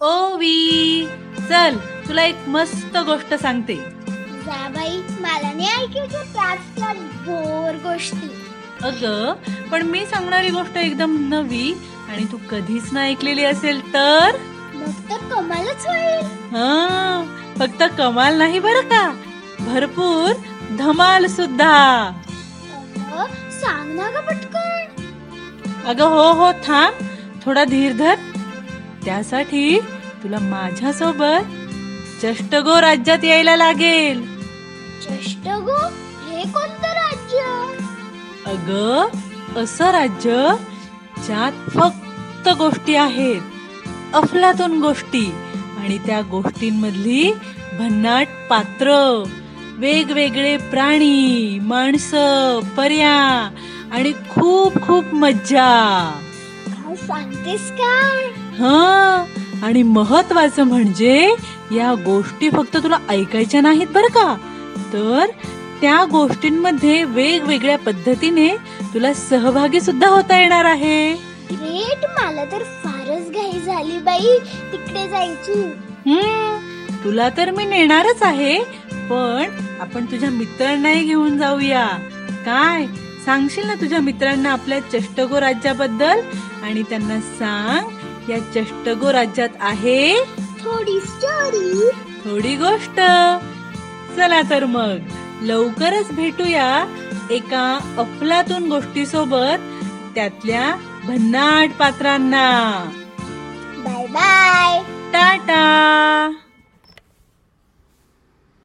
ओवी चल तुला एक मस्त गोष्ट सांगते. जाबाई मला नाही ऐकायच्या त्याच त्या बोर गोष्टी. अग पण मी सांगणारी गोष्ट एकदम नवी आणि तू कधीच ना ऐकलेली असेल तर? मग तर कमालच होईल. हा फक्त कमाल नाही बरं का? भरपूर धमाल सुद्धा. अगं, सांग ना ग पटकन. अगं हो हो थांब. थोडा धीर धर. त्यासाठी तुला माझ्यासोबत चष्टगो राज्यात यायला लागेल. चष्टगो? हे कोणतं राज्य? अग असं राज्य ज्यात फक्त गोष्टी आहेत. अफलातून गोष्टी आणि त्या गोष्टींमधली भन्नाट पात्र. वेगवेगळे प्राणी माणसं पर्या आणि खूप खूप मज्जा. सांगतेस काय हा आणि महत्वाचं म्हणजे या गोष्टी फक्त तुला ऐकायच्या नाहीत बरं का? तर त्या गोष्टींमध्ये वेगवेगळ्या पद्धतीने तुला सहभागी सुद्धा होता येणार आहे. ग्रेट मला तर फारच घाई झाली बाई. तिकडे जायची हम्म तुला तर मी नेणारच आहे पण आपण तुझ्या मित्रांनाही घेऊन जाऊया. काय? सांगशील ना तुझ्या मित्रांना आपल्या चष्टगो राज्याबद्दल? आणि त्यांना सांग या चष्टगो राज्यात आहे थोडी स्टोरी थोडी गोष्ट. चला तर मग लवकरच भेटूया एका अफलातून गोष्टीसोबत त्यातल्या भन्नाट पात्रांना. Bye bye Tata!